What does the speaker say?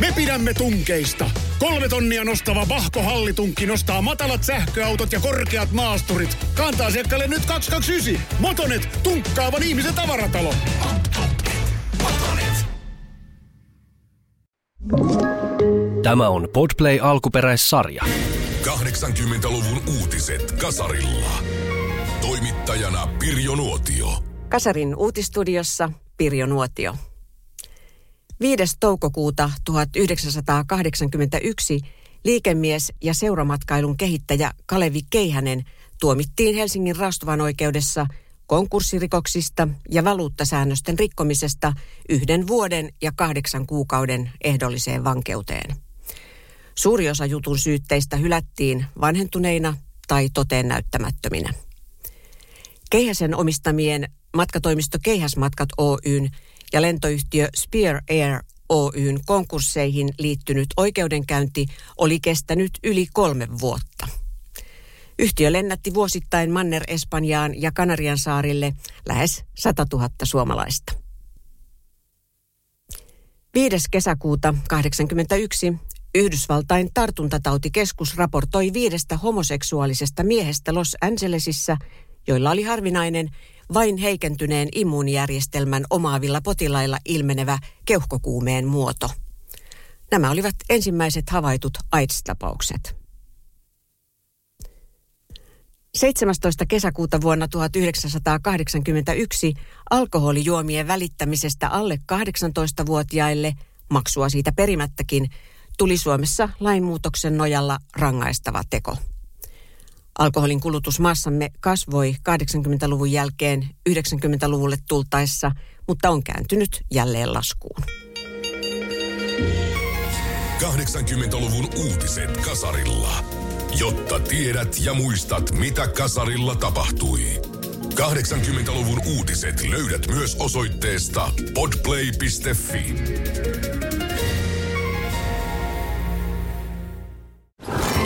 Me pidämme tunkeista. Kolme tonnia nostava Vahko Hallitunkki nostaa matalat sähköautot ja korkeat maasturit. Kantaa asiakkaalle nyt 229. Motonet, tunkkaavan ihmisen tavaratalo. Motonet. Tämä on Podplay alkuperäissarja. 80-luvun uutiset Kasarilla. Toimittajana Pirjo Nuotio. Kasarin uutistudiossa Pirjo Nuotio. 5. toukokuuta 1981 liikemies ja seuramatkailun kehittäjä Kalevi Keihänen tuomittiin Helsingin raastuvan oikeudessa konkurssirikoksista ja valuuttasäännösten rikkomisesta yhden vuoden ja kahdeksan kuukauden ehdolliseen vankeuteen. Suuri osa jutun syytteistä hylättiin vanhentuneina tai toteen näyttämättöminä. Keihäsen omistamien matkatoimisto Keihäsmatkat Oyn ja lentoyhtiö Spear Air Oyn konkursseihin liittynyt oikeudenkäynti oli kestänyt yli kolme vuotta. Yhtiö lennätti vuosittain Manner-Espanjaan ja Kanarian saarille lähes 100 000 suomalaista. 5. kesäkuuta 1981 Yhdysvaltain tartuntatautikeskus raportoi viidestä homoseksuaalisesta miehestä Los Angelesissa, joilla oli harvinainen vain heikentyneen immuunijärjestelmän omaavilla potilailla ilmenevä keuhkokuumeen muoto. Nämä olivat ensimmäiset havaitut AIDS-tapaukset. 17. kesäkuuta vuonna 1981 alkoholijuomien välittämisestä alle 18-vuotiaille, maksua siitä perimättäkin, tuli Suomessa lainmuutoksen nojalla rangaistava teko. Alkoholin kulutus maassamme kasvoi 80-luvun jälkeen 90-luvulle tultaessa, mutta on kääntynyt jälleen laskuun. 80-luvun uutiset Kasarilla. Jotta tiedät ja muistat, mitä Kasarilla tapahtui. 80-luvun uutiset löydät myös osoitteesta podplay.fi.